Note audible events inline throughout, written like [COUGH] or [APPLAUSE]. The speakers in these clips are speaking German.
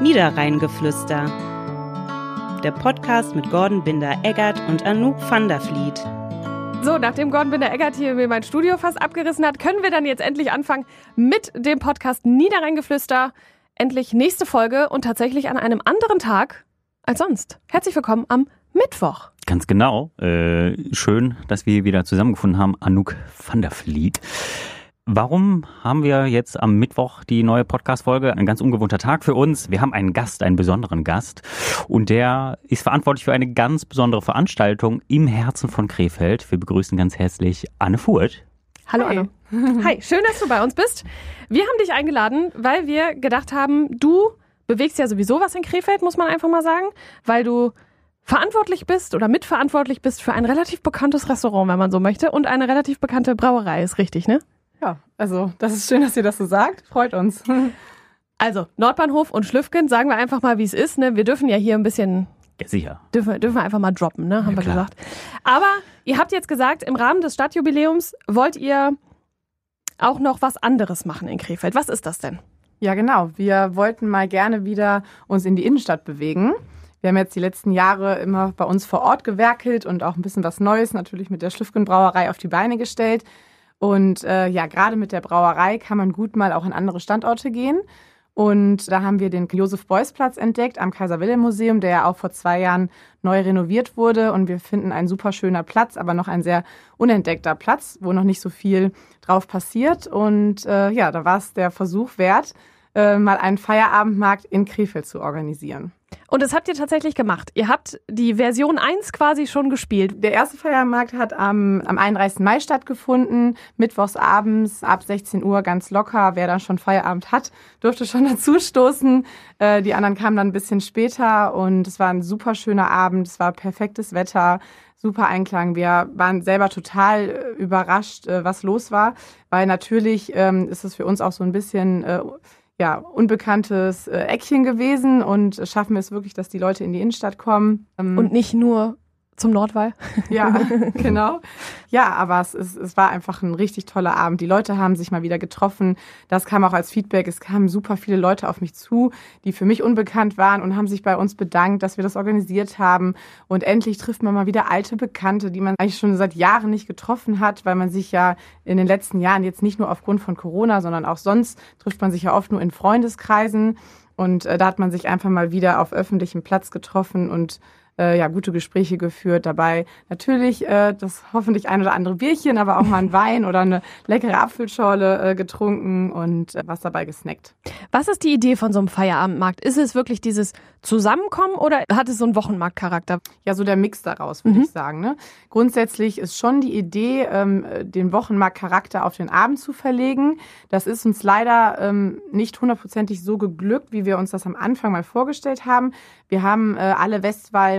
Niederrheingeflüster. Der Podcast mit Gordon Binder-Eggert und Anouk van der Vliet. So, nachdem Gordon Binder-Eggert hier mir mein Studio fast abgerissen hat, können wir dann jetzt endlich anfangen mit dem Podcast Niederrheingeflüster. Endlich nächste Folge und tatsächlich an einem anderen Tag als sonst. Herzlich willkommen am Mittwoch. Ganz genau. Äh, schön, dass wir wieder zusammengefunden haben. Anouk van der Vliet. Warum haben wir jetzt am Mittwoch die neue Podcast-Folge? Ein ganz ungewohnter Tag für uns. Wir haben einen Gast, einen besonderen Gast. Und der ist verantwortlich für eine ganz besondere Veranstaltung im Herzen von Krefeld. Wir begrüßen ganz herzlich Anne Furt. Hallo Hi. Anne. Hi, schön, dass du bei uns bist. Wir haben dich eingeladen, weil wir gedacht haben, du bewegst ja sowieso was in Krefeld, muss man einfach mal sagen, weil du verantwortlich bist oder mitverantwortlich bist für ein relativ bekanntes Restaurant, wenn man so möchte, und eine relativ bekannte Brauerei, ist richtig, ne? Ja, also das ist schön, dass ihr das so sagt. Freut uns. [LAUGHS] Also, Nordbahnhof und Schlüffgen, sagen wir einfach mal, wie es ist. Ne? Wir dürfen ja hier ein bisschen. Ja, sicher. Dürfen, dürfen wir einfach mal droppen, ne? Haben ja, wir klar. gesagt. Aber ihr habt jetzt gesagt, im Rahmen des Stadtjubiläums wollt ihr auch noch was anderes machen in Krefeld. Was ist das denn? Ja, genau. Wir wollten mal gerne wieder uns in die Innenstadt bewegen. Wir haben jetzt die letzten Jahre immer bei uns vor Ort gewerkelt und auch ein bisschen was Neues natürlich mit der Schlüffgen Brauerei auf die Beine gestellt. Und äh, ja, gerade mit der Brauerei kann man gut mal auch an andere Standorte gehen. Und da haben wir den Josef-Beuys-Platz entdeckt am Kaiser-Wilhelm-Museum, der ja auch vor zwei Jahren neu renoviert wurde. Und wir finden ein super schöner Platz, aber noch ein sehr unentdeckter Platz, wo noch nicht so viel drauf passiert. Und äh, ja, da war es der Versuch wert, äh, mal einen Feierabendmarkt in Krefeld zu organisieren. Und das habt ihr tatsächlich gemacht. Ihr habt die Version 1 quasi schon gespielt. Der erste Feiermarkt hat am, am 31. Mai stattgefunden, mittwochs abends ab 16 Uhr ganz locker. Wer dann schon Feierabend hat, durfte schon [LAUGHS] dazu stoßen. Äh, die anderen kamen dann ein bisschen später und es war ein super schöner Abend. Es war perfektes Wetter super Einklang. Wir waren selber total äh, überrascht, äh, was los war, weil natürlich ähm, ist es für uns auch so ein bisschen äh, ja, unbekanntes äh, Eckchen gewesen und schaffen wir es wirklich, dass die Leute in die Innenstadt kommen. Ähm, und nicht nur zum Nordwall. Ja, [LAUGHS] genau. Ja, aber es, ist, es war einfach ein richtig toller Abend. Die Leute haben sich mal wieder getroffen. Das kam auch als Feedback. Es kamen super viele Leute auf mich zu, die für mich unbekannt waren und haben sich bei uns bedankt, dass wir das organisiert haben. Und endlich trifft man mal wieder alte Bekannte, die man eigentlich schon seit Jahren nicht getroffen hat, weil man sich ja in den letzten Jahren jetzt nicht nur aufgrund von Corona, sondern auch sonst trifft man sich ja oft nur in Freundeskreisen. Und äh, da hat man sich einfach mal wieder auf öffentlichem Platz getroffen und äh, ja, gute Gespräche geführt. Dabei natürlich äh, das hoffentlich ein oder andere Bierchen, aber auch mal ein [LAUGHS] Wein oder eine leckere Apfelschorle äh, getrunken und äh, was dabei gesnackt. Was ist die Idee von so einem Feierabendmarkt? Ist es wirklich dieses Zusammenkommen oder hat es so einen Wochenmarktcharakter? Ja, so der Mix daraus, würde mhm. ich sagen. Ne? Grundsätzlich ist schon die Idee, ähm, den Wochenmarktcharakter auf den Abend zu verlegen. Das ist uns leider ähm, nicht hundertprozentig so geglückt, wie wir uns das am Anfang mal vorgestellt haben. Wir haben äh, alle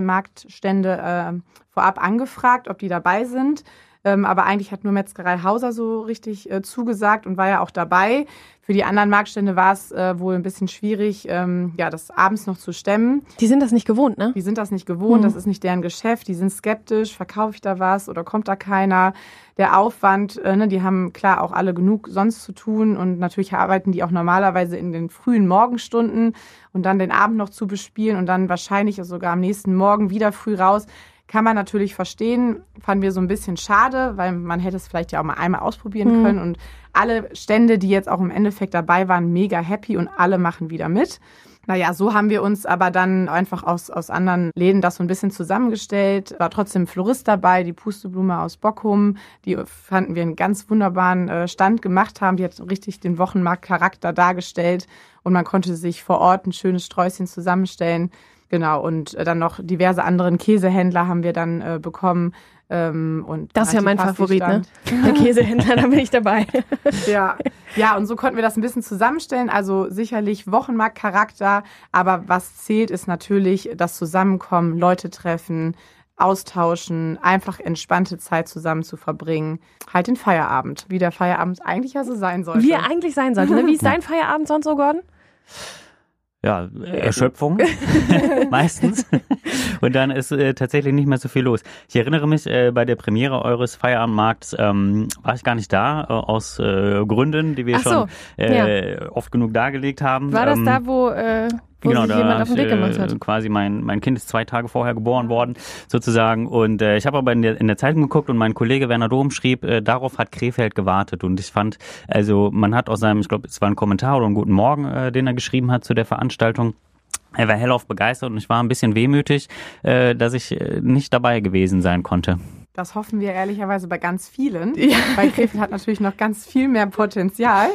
Westwahl-Marktstände äh, vorab angefragt, ob die dabei sind. Ähm, aber eigentlich hat nur Metzgerei Hauser so richtig äh, zugesagt und war ja auch dabei. Für die anderen Marktstände war es äh, wohl ein bisschen schwierig, ähm, ja, das abends noch zu stemmen. Die sind das nicht gewohnt, ne? Die sind das nicht gewohnt, mhm. das ist nicht deren Geschäft. Die sind skeptisch, verkaufe ich da was oder kommt da keiner? Der Aufwand, äh, ne, die haben klar auch alle genug sonst zu tun und natürlich arbeiten die auch normalerweise in den frühen Morgenstunden und dann den Abend noch zu bespielen und dann wahrscheinlich sogar am nächsten Morgen wieder früh raus kann man natürlich verstehen, fanden wir so ein bisschen schade, weil man hätte es vielleicht ja auch mal einmal ausprobieren mhm. können. Und alle Stände, die jetzt auch im Endeffekt dabei waren, mega happy und alle machen wieder mit. Naja, so haben wir uns aber dann einfach aus, aus anderen Läden das so ein bisschen zusammengestellt. War trotzdem Florist dabei, die Pusteblume aus Bockum. Die fanden wir einen ganz wunderbaren äh, Stand gemacht haben. Die hat richtig den Wochenmarktcharakter dargestellt und man konnte sich vor Ort ein schönes Sträußchen zusammenstellen. Genau, und äh, dann noch diverse anderen Käsehändler haben wir dann äh, bekommen. Ähm, und das ist ja mein Favorit, ne? [LAUGHS] Der Käsehändler, da bin ich dabei. [LAUGHS] ja. ja, und so konnten wir das ein bisschen zusammenstellen. Also sicherlich Wochenmarktcharakter, aber was zählt, ist natürlich das Zusammenkommen, Leute treffen, austauschen, einfach entspannte Zeit zusammen zu verbringen. Halt den Feierabend, wie der Feierabend eigentlich ja so sein sollte. Wie er eigentlich sein sollte. Ne? Wie ist [LAUGHS] dein Feierabend sonst so, Gordon? Ja, Erschöpfung [LAUGHS] [LAUGHS] meistens. Und dann ist äh, tatsächlich nicht mehr so viel los. Ich erinnere mich, äh, bei der Premiere eures Feierabendmarkts ähm, war ich gar nicht da, äh, aus äh, Gründen, die wir Ach schon so, äh, ja. oft genug dargelegt haben. War das ähm, da, wo äh, wo genau, sich da jemand auf den Weg gemacht hat. Äh, quasi mein, mein Kind ist zwei Tage vorher geboren worden, sozusagen. Und äh, ich habe aber in der, in der Zeitung geguckt und mein Kollege Werner Dom schrieb, äh, darauf hat Krefeld gewartet. Und ich fand, also man hat aus seinem, ich glaube, es war ein Kommentar oder einen guten Morgen, äh, den er geschrieben hat zu der Veranstaltung. Er war hellauf begeistert und ich war ein bisschen wehmütig, äh, dass ich äh, nicht dabei gewesen sein konnte. Das hoffen wir ehrlicherweise bei ganz vielen. Weil Krefeld hat natürlich noch ganz viel mehr Potenzial.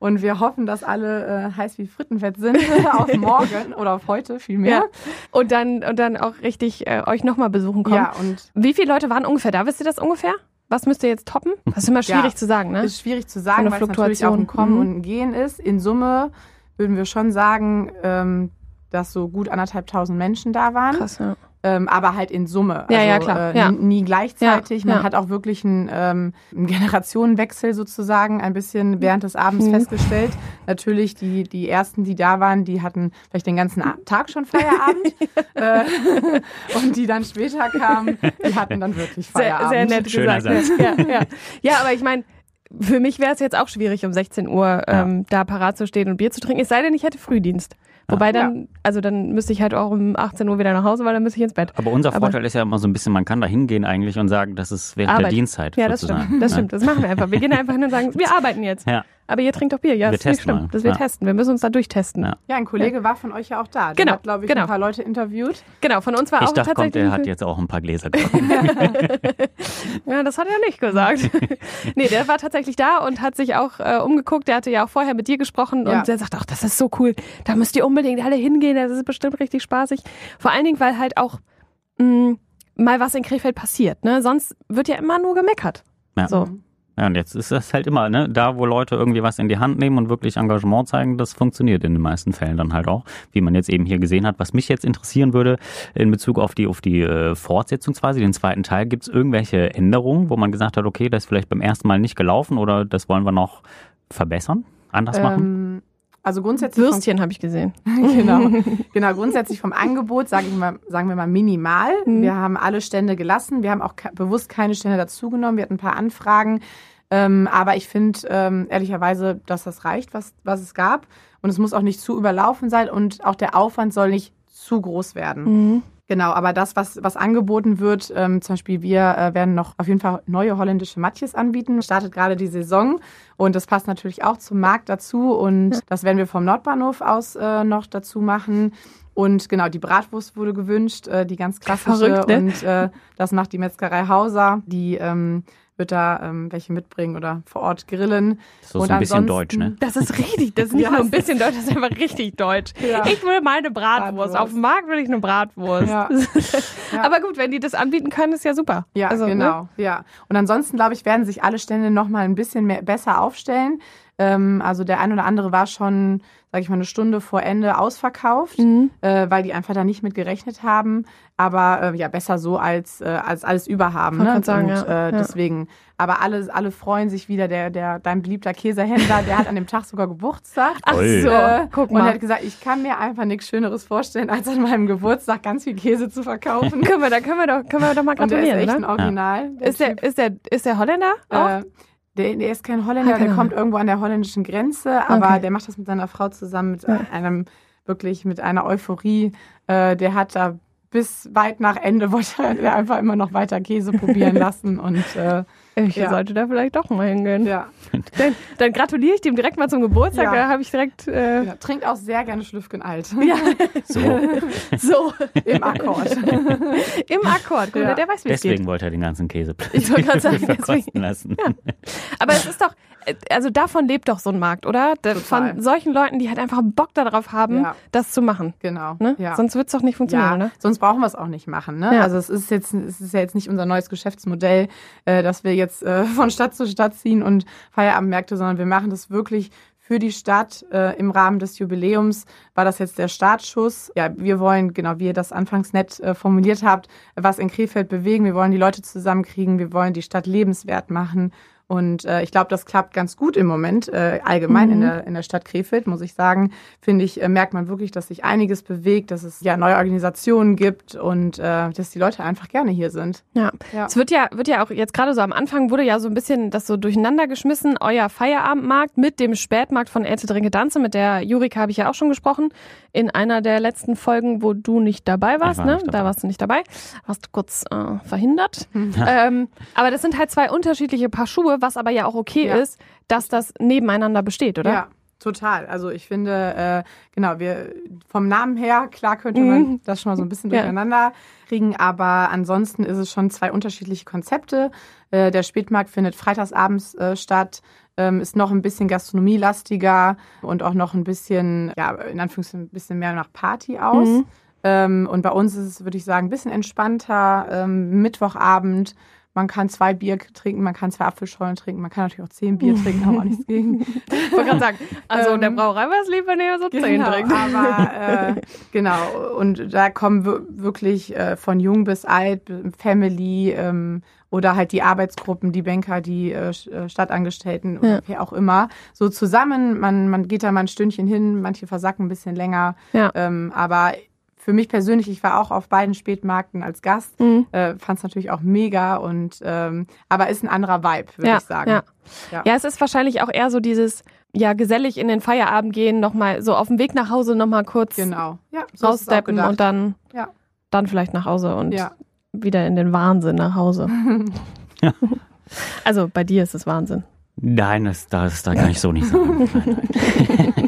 Und wir hoffen, dass alle äh, heiß wie Frittenfett sind [LAUGHS] auf morgen oder auf heute vielmehr. Ja. Und dann, und dann auch richtig äh, euch nochmal besuchen kommen. Ja, und Wie viele Leute waren ungefähr da? Wisst ihr das ungefähr? Was müsst ihr jetzt toppen? Das ist immer schwierig Ja. zu sagen, ne? ist schwierig zu sagen, der weil es natürlich auch ein Kommen Mhm. und ein Gehen ist. In Summe würden wir schon sagen, ähm, dass so gut anderthalb tausend Menschen da waren. Krass, ja. Ähm, aber halt in Summe. Ja, also, ja, klar. Äh, Ja. Nie gleichzeitig. Ja, Man ja. hat auch wirklich einen, ähm, einen Generationenwechsel sozusagen ein bisschen während des Abends Mhm. festgestellt. Natürlich die, die ersten, die da waren, die hatten vielleicht den ganzen Tag schon Feierabend. [LAUGHS] äh, [LAUGHS] und die dann später kamen, die hatten dann wirklich Sehr, Feierabend. sehr nett Schöner gesagt. Satz. Ja, ja. ja, aber ich meine, für mich wäre es jetzt auch schwierig, um 16 Uhr ähm, da parat zu stehen und Bier zu trinken. Es sei denn, ich hätte Frühdienst. Wobei dann, also dann müsste ich halt auch um 18 Uhr wieder nach Hause, weil dann müsste ich ins Bett. Aber unser Aber- Vorteil ist ja immer so ein bisschen, man kann da hingehen eigentlich und sagen, das ist während Arbeit. der Dienstzeit. Ja, das sozusagen. stimmt. Das Ja. stimmt. Das machen wir einfach. Wir gehen einfach hin und sagen, wir arbeiten jetzt. Ja. Aber ihr trinkt doch Bier. Ja, Wir das ist nicht testen schlimm. mal. Das wir Ja. testen. Wir müssen uns da durchtesten. Ja. Ja, ein Kollege war von euch ja auch da. Der Genau, hat, glaube ich, genau. ein paar Leute interviewt. Genau, von uns war Ich auch dachte, kommt, tatsächlich. der ein hat Film- jetzt auch ein paar Gläser [LAUGHS] getrunken. Ja, das hat er nicht gesagt. [LAUGHS] nee, der war tatsächlich da und hat sich auch äh, umgeguckt. Der hatte ja auch vorher mit dir gesprochen Ja. und der sagt, ach, das ist so cool. Da müsst ihr unbedingt alle hingehen. Das ist bestimmt richtig spaßig. Vor allen Dingen, weil halt auch mh, mal was in Krefeld passiert. Ne? Sonst wird ja immer nur gemeckert. Ja. So. Ja, und jetzt ist das halt immer, ne, da wo Leute irgendwie was in die Hand nehmen und wirklich Engagement zeigen, das funktioniert in den meisten Fällen dann halt auch, wie man jetzt eben hier gesehen hat. Was mich jetzt interessieren würde in Bezug auf die auf die äh, Fortsetzung quasi, den zweiten Teil, gibt es irgendwelche Änderungen, wo man gesagt hat, okay, das ist vielleicht beim ersten Mal nicht gelaufen oder das wollen wir noch verbessern, anders machen? Also grundsätzlich Würstchen habe ich gesehen. [LAUGHS] genau. [LAUGHS] genau, grundsätzlich vom Angebot, sage ich mal, sagen wir mal minimal. Mhm. Wir haben alle Stände gelassen. Wir haben auch ke- bewusst keine Stände dazugenommen. Wir hatten ein paar Anfragen. Ähm, aber ich finde ähm, ehrlicherweise, dass das reicht, was, was es gab. Und es muss auch nicht zu überlaufen sein und auch der Aufwand soll nicht zu groß werden. Mhm. Genau, aber das, was, was angeboten wird, ähm, zum Beispiel wir äh, werden noch auf jeden Fall neue holländische Matjes anbieten. Startet gerade die Saison und das passt natürlich auch zum Markt dazu und das werden wir vom Nordbahnhof aus äh, noch dazu machen. Und genau, die Bratwurst wurde gewünscht, äh, die ganz klassische. Verrückt, ne? Und äh, das macht die Metzgerei Hauser. Die ähm, wird da ähm, welche mitbringen oder vor Ort grillen. Das ist so und ein bisschen deutsch, ne? Das ist richtig, das [LAUGHS] ist nicht Ja, nur ein bisschen deutsch, das ist einfach richtig deutsch. Ja. Ich will meine Bratwurst. Bratwurst. Auf dem Markt will ich eine Bratwurst. Ja. [LAUGHS] Ja. Aber gut, wenn die das anbieten können, ist ja super. Ja, Also, ne? genau. Ja. Und ansonsten, glaube ich, werden sich alle Stände noch mal ein bisschen mehr, besser aufstellen. Ähm, also der ein oder andere war schon, sage ich mal, eine Stunde vor Ende ausverkauft, Mhm. äh, weil die einfach da nicht mit gerechnet haben. Aber äh, ja, besser so als, äh, als alles überhaben. Ne? sagen, Und ja. äh, Ja. deswegen. Aber alle, alle freuen sich wieder. Der, der, dein beliebter Käsehändler, der hat an dem Tag sogar Geburtstag. Ach so, Äh, guck und er mal. hat gesagt, ich kann mir einfach nichts Schöneres vorstellen, als an meinem Geburtstag ganz viel Käse zu verkaufen. [LAUGHS] können wir, da können wir doch, können wir doch mal Und der ist gratulieren, echt ein oder? Original. Ist der, ist der, ist der Holländer auch? Der, der ist kein Holländer, Ah, der kommt Holländer. irgendwo an der holländischen Grenze, aber Okay. der macht das mit seiner Frau zusammen mit Ja. einem wirklich mit einer Euphorie. Äh, der hat da bis weit nach Ende [LAUGHS] wollte er einfach immer noch weiter Käse probieren [LAUGHS] lassen und äh, ich ja. sollte da vielleicht doch mal hingehen. ja, [LAUGHS] Dann, dann gratuliere ich dem direkt mal zum Geburtstag. Ja. Da habe ich direkt äh, ja, trinkt auch sehr gerne Schlüffgen alt [LAUGHS] ja. So, [LAUGHS] so im Akkord. im Akkord. Gut, Ja. Der weiß, wie es geht. deswegen wollte er den ganzen Käse Ich sagen, deswegen. verkosten lassen. Aber es ist doch, also davon lebt doch so ein Markt, oder? Total. Von solchen Leuten, die halt einfach Bock darauf haben, Ja. das zu machen. genau. Ne? Ja. Sonst wird es doch nicht funktionieren, Ja, ne? sonst brauchen wir es auch nicht machen. Ne? Ja. Also es ist jetzt, es ist ja jetzt nicht unser neues Geschäftsmodell, äh, dass wir jetzt äh, [LAUGHS] von Stadt zu Stadt ziehen und Feierabendmärkte, sondern wir machen das wirklich für die Stadt. Äh, Im Rahmen des Jubiläums war das jetzt der Startschuss. Ja, wir wollen, genau wie ihr das anfangs nett äh, formuliert habt, was in Krefeld bewegen. Wir wollen die Leute zusammenkriegen. Wir wollen die Stadt lebenswert machen. Und äh, ich glaube, das klappt ganz gut im Moment, äh, allgemein Mhm. in, der, in der Stadt Krefeld, muss ich sagen. Finde ich, äh, merkt man wirklich, dass sich einiges bewegt, dass es ja neue Organisationen gibt und äh, dass die Leute einfach gerne hier sind. Ja. Ja. Es wird ja, wird ja auch jetzt gerade so am Anfang wurde ja so ein bisschen das so durcheinander geschmissen, euer Feierabendmarkt mit dem Spätmarkt von Erte Drinke Danze. Mit der Jurika habe ich ja auch schon gesprochen. In einer der letzten Folgen, wo du nicht dabei warst, war ne? nicht dabei. Da warst du nicht dabei. Warst du kurz äh, verhindert. [LAUGHS] ähm, aber das sind halt zwei unterschiedliche Paar Schuhe, was aber ja auch okay Ja. ist, dass das nebeneinander besteht, oder? Ja, total. Also ich finde, äh, genau, wir vom Namen her, klar könnte man Mhm. das schon mal so ein bisschen Ja. durcheinander kriegen, aber ansonsten ist es schon zwei unterschiedliche Konzepte. Äh, der Spätmarkt findet freitagsabends äh, statt, ähm, ist noch ein bisschen gastronomielastiger und auch noch ein bisschen, ja, in Anführungszeichen ein bisschen mehr nach Party aus. Mhm. Ähm, und bei uns ist es, würde ich sagen, ein bisschen entspannter. Ähm, Mittwochabend, man kann zwei Bier trinken, man kann zwei Apfelschorlen trinken, man kann natürlich auch zehn Bier trinken, haben wir auch nichts gegen. [LAUGHS] Ich wollte gerade sagen, also Ähm, der Brauerei war es lieb, wenn ihr so zehn Genau, trinkt. aber äh, [LAUGHS] genau. Und da kommen wir wirklich äh, von jung bis alt, Family ähm, oder halt die Arbeitsgruppen, die Banker, die äh, äh, Stadtangestellten oder Ja. wer auch immer, so zusammen. Man, man geht da mal ein Stündchen hin, manche versacken ein bisschen länger. Ja. Ähm, aber für mich persönlich, ich war auch auf beiden Spätmärkten als Gast, Mhm. äh, fand es natürlich auch mega und ähm, aber ist ein anderer Vibe, würde ja, ich sagen. Ja. Ja. ja, es ist wahrscheinlich auch eher so dieses, ja, gesellig in den Feierabend gehen, nochmal so auf dem Weg nach Hause nochmal kurz Genau. Ja, so raussteppen und dann, Ja. dann vielleicht nach Hause und Ja. wieder in den Wahnsinn nach Hause. Ja. [LAUGHS] Also bei dir ist es Wahnsinn. Nein, das, das da kann ich so nicht sagen. [LAUGHS] Nein, nein.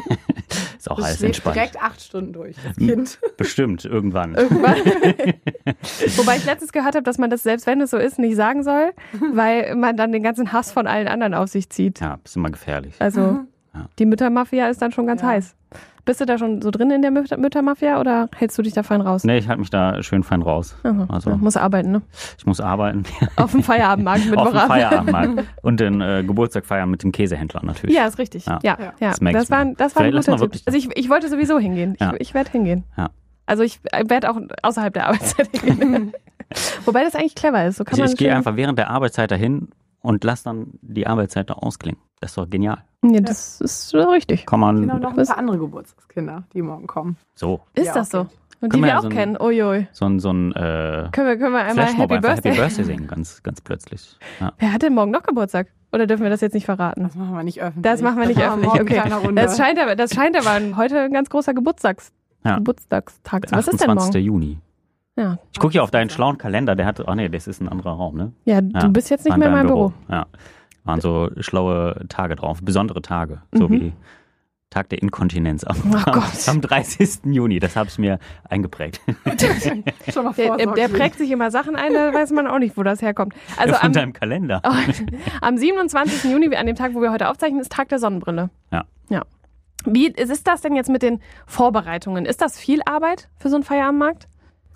Auch Das alles entspannt. direkt acht Stunden durch, das Kind. [LAUGHS] Bestimmt, irgendwann. Irgendwann. [LAUGHS] Wobei ich letztens gehört habe, dass man das, selbst wenn es so ist, nicht sagen soll, weil man dann den ganzen Hass von allen anderen auf sich zieht. Ja, ist immer gefährlich. Also Ja. die Müttermafia ist dann schon ganz Ja. heiß. Bist du da schon so drin in der Mütter Müttermafia oder hältst du dich da fein raus? Nee, ich halte mich da schön fein raus. Aha, Also- ja, muss arbeiten, ne? Ich muss arbeiten. [LAUGHS] Auf dem Feierabendmarkt mit Auf dem. Feierabendmarkt. [LAUGHS] Und den äh, Geburtstag feiern mit dem Käsehändler natürlich. Ja, ist richtig. Ja, Ja. ja. Das Das ich war, das war ein guter Tipp. Also ich, ich wollte sowieso hingehen. Ja. Ich, ich werde hingehen. Ja. Also ich werde auch außerhalb der Arbeitszeit [LAUGHS] hingehen. Wobei das eigentlich clever ist. So kann Ich, man ich gehe einfach während der Arbeitszeit dahin und lass dann die Arbeitszeit da ausklingen. Das ist doch genial. Ja, das ist so richtig. Kann man Genau, noch ein paar andere Geburtstagskinder, die morgen kommen. so, Ist Ja, das so? Und die wir wir ja auch so ein- kennen. Uiui. so ein, so ein äh, Können wir, können wir einmal Happy Birthday? Happy Birthday [LAUGHS] singen, ganz, ganz plötzlich. Ja. Wer hat denn morgen noch Geburtstag? Oder dürfen wir das jetzt nicht verraten? Das machen wir nicht öffentlich. Das machen wir nicht öffentlich. morgen Okay. Das scheint aber, das scheint aber ein- heute ein ganz großer Geburtstags, Ja. Geburtstagstag. Der Was ist denn 28. morgen? Juni. Ja. Ich gucke hier auf deinen schlauen Kalender, der hat, ach nee, das ist ein anderer Raum, ne? ja, Ja, du bist jetzt nicht mehr in meinem Büro. Ja. Waren so schlaue Tage drauf, besondere Tage, so Mhm. wie Tag der Inkontinenz am, Ach Gott. am 30. Juni. Das habe ich mir eingeprägt. [LAUGHS] Schon mal Der, der, prägt sich immer Sachen ein, da weiß man auch nicht, wo das herkommt. Also Von am, deinem Kalender. [LAUGHS] am 27. Juni, an dem Tag, wo wir heute aufzeichnen, ist Tag der Sonnenbrille. Ja. Ja. Wie ist das denn jetzt mit den Vorbereitungen? Ist das viel Arbeit für so einen Feierabendmarkt?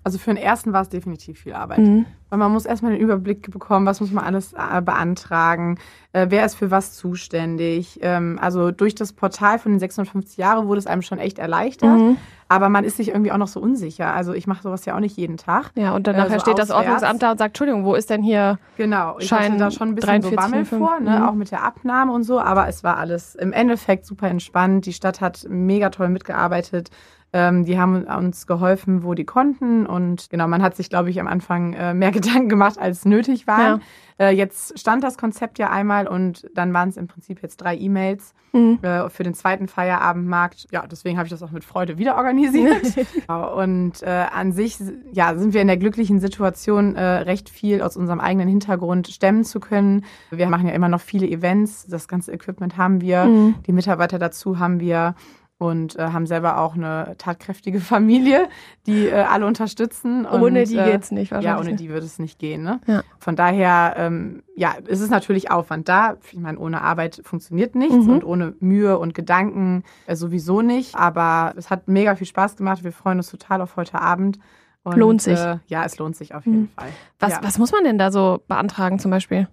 Also für den ersten war es definitiv viel Arbeit. Mhm. Weil man muss erstmal den Überblick bekommen, was muss man alles äh, beantragen, äh, wer ist für was zuständig. Ähm, also durch das Portal von den 650 Jahren wurde es einem schon echt erleichtert. Mhm. Aber man ist sich irgendwie auch noch so unsicher. Also ich mache sowas ja auch nicht jeden Tag. Ja, und dann Äh, nachher so steht das. Ordnungsamt da und sagt, Entschuldigung, wo ist denn hier? Genau, ich Schein hatte da schon ein bisschen so 43,5. Bammel vor, ne? Mhm. auch mit der Abnahme und so, aber es war alles im Endeffekt super entspannt. Die Stadt hat mega toll mitgearbeitet. Ähm, die haben uns geholfen, wo die konnten. Und genau, man hat sich, glaube ich, am Anfang äh, mehr [LAUGHS] Gedanken gemacht, als nötig waren. Äh, jetzt stand das Konzept ja einmal und dann waren es im Prinzip jetzt drei E-Mails Mhm. äh, für den zweiten Feierabendmarkt. Ja, deswegen habe ich das auch mit Freude wieder organisiert. [LAUGHS] Genau, und äh, an sich ja, sind wir in der glücklichen Situation, äh, recht viel aus unserem eigenen Hintergrund stemmen zu können. Wir machen ja immer noch viele Events. Das ganze Equipment haben wir. Mhm. Die Mitarbeiter dazu haben wir und äh, haben selber auch eine tatkräftige [LAUGHS] Familie, die äh, alle unterstützen. Und, Ohne die äh, geht's nicht wahrscheinlich. Ja, ohne die würde es nicht gehen. Ne? Ja. Von daher, ähm, ja, es ist natürlich Aufwand da. Ich meine, ohne Arbeit funktioniert nichts Mhm. und ohne Mühe und Gedanken äh, sowieso nicht. Aber es hat mega viel Spaß gemacht. Wir freuen uns total auf heute Abend. Und, Lohnt sich. Äh, ja, es lohnt sich auf jeden Mhm. Fall. Was, ja. was muss man denn da so beantragen zum Beispiel?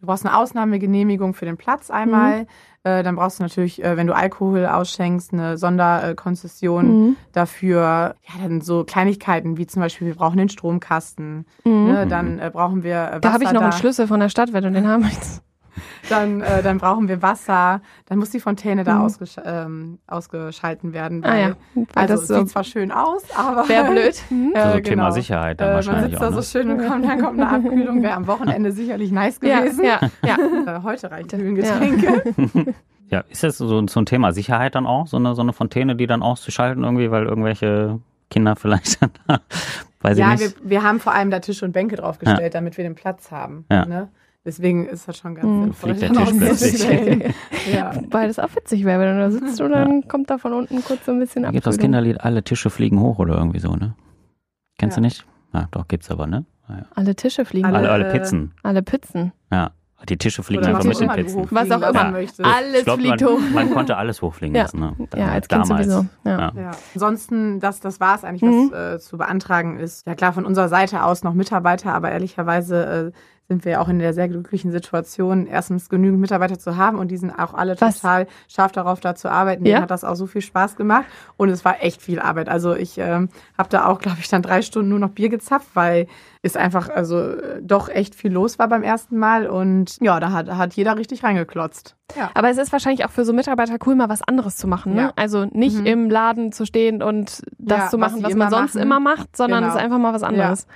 Du brauchst eine Ausnahmegenehmigung für den Platz einmal. Mhm. Äh, dann brauchst du natürlich, äh, wenn du Alkohol ausschenkst, eine Sonderkonzession Mhm. dafür. Ja, dann so Kleinigkeiten wie zum Beispiel, wir brauchen den Stromkasten. Mhm. Ne? Dann äh, brauchen wir äh, Wasser Da habe ich noch da. einen Schlüssel von der Stadt, wenn du den haben möchtest. Dann, äh, dann brauchen wir Wasser, dann muss die Fontäne da Mhm. ausgesch ähm, ausgeschalten werden. Ah ja, weil also das es so sieht zwar schön aus, aber wäre blöd. [LAUGHS] Mhm. Äh, Thema genau. Sicherheit dann Äh, man wahrscheinlich sitzt auch. da so Ne? schön und kommt, dann kommt eine Abkühlung. Wäre am Wochenende sicherlich nice Ja, gewesen. ja, ja. [LAUGHS] Äh, heute reicht Ja. Kühlengetränke. [LAUGHS] Ja, ist das so, so ein Thema Sicherheit dann auch, so eine, so eine Fontäne, die dann auszuschalten irgendwie, weil irgendwelche Kinder vielleicht dann da, weiß Ja, ich wir, nicht. wir haben vor allem da Tische und Bänke draufgestellt, damit wir den Platz haben. Ja. Ne? Deswegen ist das schon ganz Mhm. sinnvoll. Fliegt [LAUGHS] [LAUGHS] ja. Weil das auch witzig wäre, wenn du da sitzt und dann kommt da von unten kurz so ein bisschen Da gibt das. Kinderlied Alle Tische fliegen hoch oder irgendwie so, ne? Kennst Ja. du nicht? Ja, doch, gibt's aber, ne? Ja, ja. Alle Tische fliegen. Alle- Alle, Pizzen. alle Pizzen. Ja. Die Tische fliegen Oder einfach was mit auch den Pizzen. Was auch immer. Alles Ich glaub, fliegt man, hoch. man konnte alles hochfliegen Ja. lassen. Ne? Ja, als Kind damals. sowieso. Ja. Ja. Ja. Ansonsten, das, das war es eigentlich, Mhm. was äh, zu beantragen ist. Ja klar, von unserer Seite aus noch Mitarbeiter, aber ehrlicherweise äh, sind wir auch in der sehr glücklichen Situation, erstens genügend Mitarbeiter zu haben und die sind auch alle Was? total scharf darauf, da zu arbeiten. Ja? Denen hat das auch so viel Spaß gemacht und es war echt viel Arbeit. Also ich ähm, habe da auch, glaube ich, dann drei Stunden nur noch Bier gezapft, weil es einfach also äh, doch echt viel los war beim ersten Mal und ja, da hat, hat jeder richtig reingeklotzt. Ja. Aber es ist wahrscheinlich auch für so Mitarbeiter cool, mal was anderes zu machen. Ne? Ja. Also nicht Mhm. im Laden zu stehen und das Ja, zu was machen, sie was, man sonst machen. immer macht, sondern Genau. es ist einfach mal was anderes.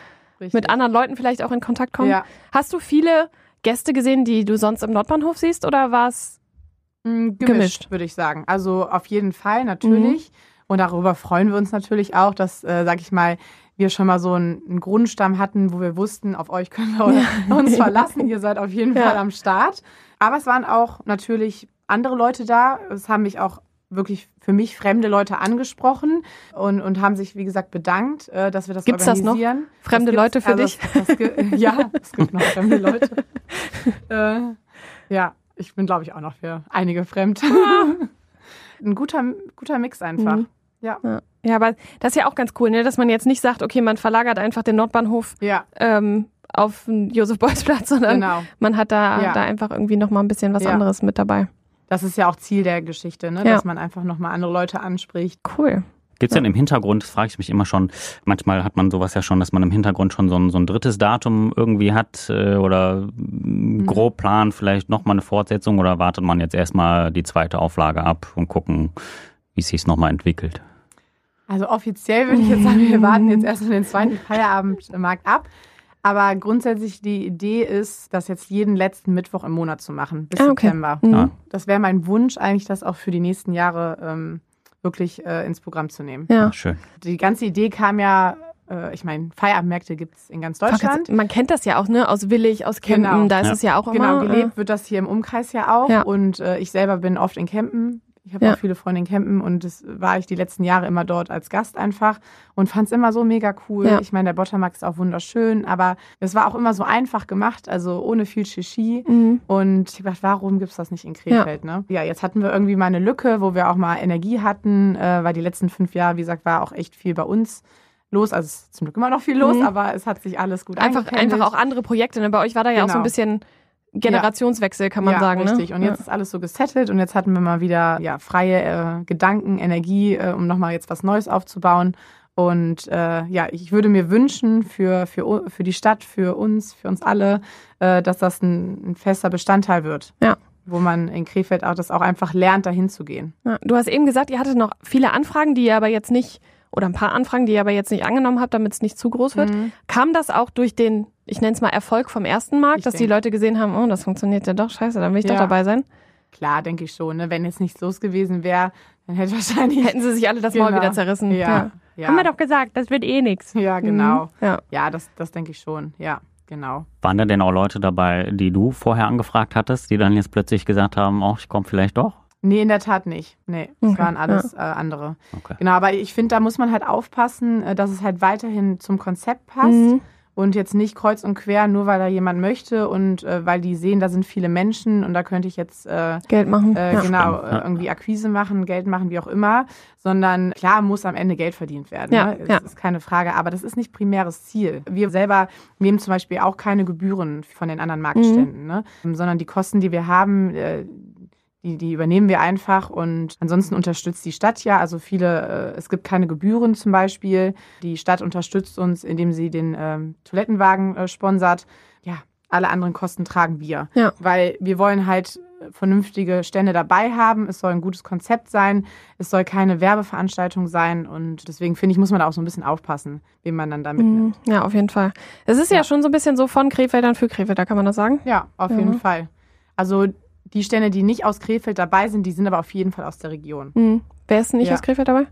Richtig. Mit anderen Leuten vielleicht auch in Kontakt kommen. Ja. Hast du viele Gäste gesehen, die du sonst im Nordbahnhof siehst oder war es Mm, Gemischt, Gemischt. würde ich sagen. Also auf jeden Fall natürlich. Und darüber freuen wir uns natürlich auch, dass, äh, sag ich mal, wir schon mal so einen, einen Grundstamm hatten, wo wir wussten, auf euch können wir [LAUGHS] uns verlassen. Ihr seid auf jeden Ja. Fall am Start. Aber es waren auch natürlich andere Leute da. Es haben mich auch wirklich für mich fremde Leute angesprochen und, und haben sich, wie gesagt, bedankt, äh, dass wir das Gibt's das noch? organisieren. Fremde Das Leute für also dich? [LAUGHS] Das, das, ja, es gibt noch fremde Leute. [LAUGHS] äh, ja, ich bin, glaube ich, auch noch für einige fremd. [LAUGHS] Ein guter, guter Mix einfach. Mhm. Ja. Ja. ja, aber das ist ja auch ganz cool, ne? dass man jetzt nicht sagt, okay, man verlagert einfach den Nordbahnhof Ja, ähm, auf den Josef-Beuys-Platz, sondern genau. man hat da, Ja. da einfach irgendwie nochmal ein bisschen was anderes mit dabei. Das ist ja auch Ziel der Geschichte, ne? Ja. dass man einfach nochmal andere Leute anspricht. Cool. Gibt's denn im Hintergrund, das frage ich mich immer schon, manchmal hat man sowas ja schon, dass man im Hintergrund schon so ein, so ein drittes Datum irgendwie hat äh, oder Mhm. grob plant vielleicht nochmal eine Fortsetzung oder wartet man jetzt erstmal die zweite Auflage ab und gucken, wie es sich nochmal entwickelt? Also offiziell würde ich jetzt sagen, wir warten jetzt erstmal den zweiten Feierabendmarkt ab. Aber grundsätzlich die Idee ist, das jetzt jeden letzten Mittwoch im Monat zu machen, bis Ah, okay. September. Mhm. Das wäre mein Wunsch eigentlich, das auch für die nächsten Jahre ähm, wirklich äh, ins Programm zu nehmen. Ja. Ah, schön. Die ganze Idee kam ja, äh, ich meine, Feierabendmärkte gibt es in ganz Deutschland. Man kennt das ja auch, ne? Aus Willig, aus Kempen, Genau. da ist Ja. es ja auch Genau, immer. gelebt wird das hier im Umkreis ja auch. Ja. Und äh, ich selber bin oft in Campen. Ich habe Ja. auch viele Freunde in Campen und das war ich die letzten Jahre immer dort als Gast einfach und fand es immer so mega cool. Ja. Ich meine, der Bottermarkt ist auch wunderschön, aber es war auch immer so einfach gemacht, also ohne viel Shishi. Mhm. Und ich habe gedacht, warum gibt's das nicht in Krefeld? Ne? Ja, jetzt hatten wir irgendwie mal eine Lücke, wo wir auch mal Energie hatten, äh, weil die letzten fünf Jahre, wie gesagt, war auch echt viel bei uns los. Also es ist zum Glück immer noch viel los, Mhm. aber es hat sich alles gut Einfach, einfach auch andere Projekte. Ne? Bei euch war da ja auch so ein Genau. bisschen Generationswechsel, kann man ja, sagen. Richtig. Ne? Und jetzt ist alles so gesettelt und jetzt hatten wir mal wieder ja, freie äh, Gedanken, Energie, äh, um nochmal jetzt was Neues aufzubauen. Und äh, ja, ich würde mir wünschen für, für, für die Stadt, für uns, für uns alle, äh, dass das ein, ein fester Bestandteil wird. Ja. Wo man in Krefeld auch das auch einfach lernt, dahin zu gehen. Ja, du hast eben gesagt, ihr hattet noch viele Anfragen, die ihr aber jetzt nicht, oder ein paar Anfragen, die ihr aber jetzt nicht angenommen habt, damit es nicht zu groß wird. Mhm. Kam das auch durch den, ich nenne es mal Erfolg vom ersten Markt, Ich dass die denke. Leute gesehen haben, oh, das funktioniert ja doch, scheiße, dann will ich doch Ja. dabei sein? Klar, denke ich schon. Ne? Wenn jetzt nichts los gewesen wäre, dann hätte wahrscheinlich. Hätten sie sich alle das Maul Genau. wieder zerrissen. ja, ja. Haben wir doch gesagt, das wird eh nichts. [LAUGHS] Ja, genau. Ja. Ja, das, das denke ich schon. Ja, genau. Waren da denn auch Leute dabei, die du vorher angefragt hattest, die dann jetzt plötzlich gesagt haben, oh, ich komme vielleicht doch? Nee, in der Tat nicht. Nee, es Okay, waren alles äh, andere. Okay. Genau, aber ich finde, da muss man halt aufpassen, äh, dass es halt weiterhin zum Konzept passt Mhm. und jetzt nicht kreuz und quer, nur weil da jemand möchte und äh, weil die sehen, da sind viele Menschen und da könnte ich jetzt äh, Geld machen. äh, ja. genau ja. äh, irgendwie Akquise machen, Geld machen, wie auch immer, sondern klar muss am Ende Geld verdient werden. Ja, ne? Das ja. ist keine Frage, aber das ist nicht primäres Ziel. Wir selber nehmen zum Beispiel auch keine Gebühren von den anderen Marktständen, ne? sondern die Kosten, die wir haben, äh, die, die übernehmen wir einfach und ansonsten unterstützt die Stadt ja. Also viele, äh, es gibt keine Gebühren zum Beispiel. Die Stadt unterstützt uns, indem sie den ähm, Toilettenwagen äh, sponsert. Ja, alle anderen Kosten tragen wir. Ja. Weil wir wollen halt vernünftige Stände dabei haben. Es soll ein gutes Konzept sein. Es soll keine Werbeveranstaltung sein. Und deswegen finde ich, muss man da auch so ein bisschen aufpassen, wen man dann da mitnimmt. Mhm. Ja, auf jeden Fall. Es ist ja. Ja. schon so ein bisschen so von Krefeldern für Krefelder, kann man das sagen? Ja, auf Ja. jeden Fall. Also die Stände, die nicht aus Krefeld dabei sind, die sind aber auf jeden Fall aus der Region. Mhm. Wer ist denn nicht Ja. aus Krefeld dabei?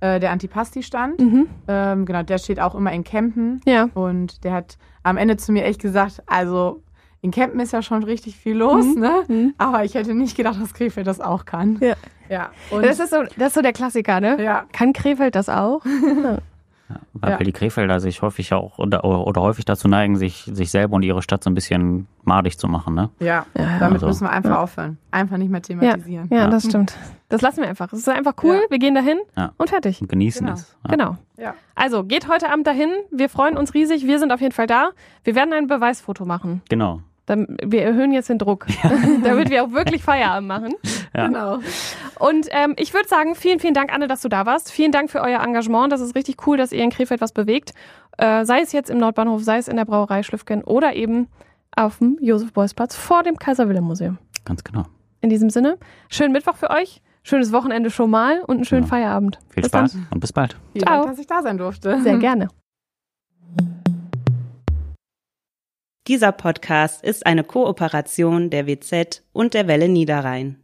Äh, der Antipasti-Stand, Mhm. ähm, genau, der steht auch immer in Kempen. Ja. Und der hat am Ende zu mir echt gesagt, also in Kempen ist ja schon richtig viel los, Mhm. ne? Mhm. Aber ich hätte nicht gedacht, dass Krefeld das auch kann. Ja. Ja. Und Das ist, so, das ist so der Klassiker, ne? ja. Kann Krefeld das auch? [LAUGHS] Ja, weil Ja. die Krefelder sich häufig auch oder, oder häufig dazu neigen, sich, sich selber und ihre Stadt so ein bisschen madig zu machen, ne? Ja, Ja, damit also. müssen wir einfach aufhören. Einfach nicht mehr thematisieren. Ja, Ja. das stimmt. Das lassen wir einfach. Es ist einfach cool. Ja. Wir gehen dahin Ja. und fertig. Und genießen Genau. es. Ja. Genau. Ja. Also, geht heute Abend dahin. Wir freuen uns riesig. Wir sind auf jeden Fall da. Wir werden ein Beweisfoto machen. Genau. Dann, wir erhöhen jetzt den Druck, [LAUGHS] damit wir auch wirklich Feierabend machen. Ja. Genau. Und ähm, ich würde sagen, vielen, vielen Dank, Anne, dass du da warst. Vielen Dank für euer Engagement. Das ist richtig cool, dass ihr in Krefeld was bewegt. Äh, sei es jetzt im Nordbahnhof, sei es in der Brauerei Schlüffgen oder eben auf dem Josef-Beuys-Platz vor dem Kaiser-Wilhelm-Museum. Ganz genau. In diesem Sinne, schönen Mittwoch für euch, schönes Wochenende schon mal und einen schönen Ja. Feierabend. Viel Bis Spaß und bis bald. Vielen Ciao. Dank, dass ich da sein durfte. Dann. Sehr gerne. Dieser Podcast ist eine Kooperation der WZ und der Welle Niederrhein.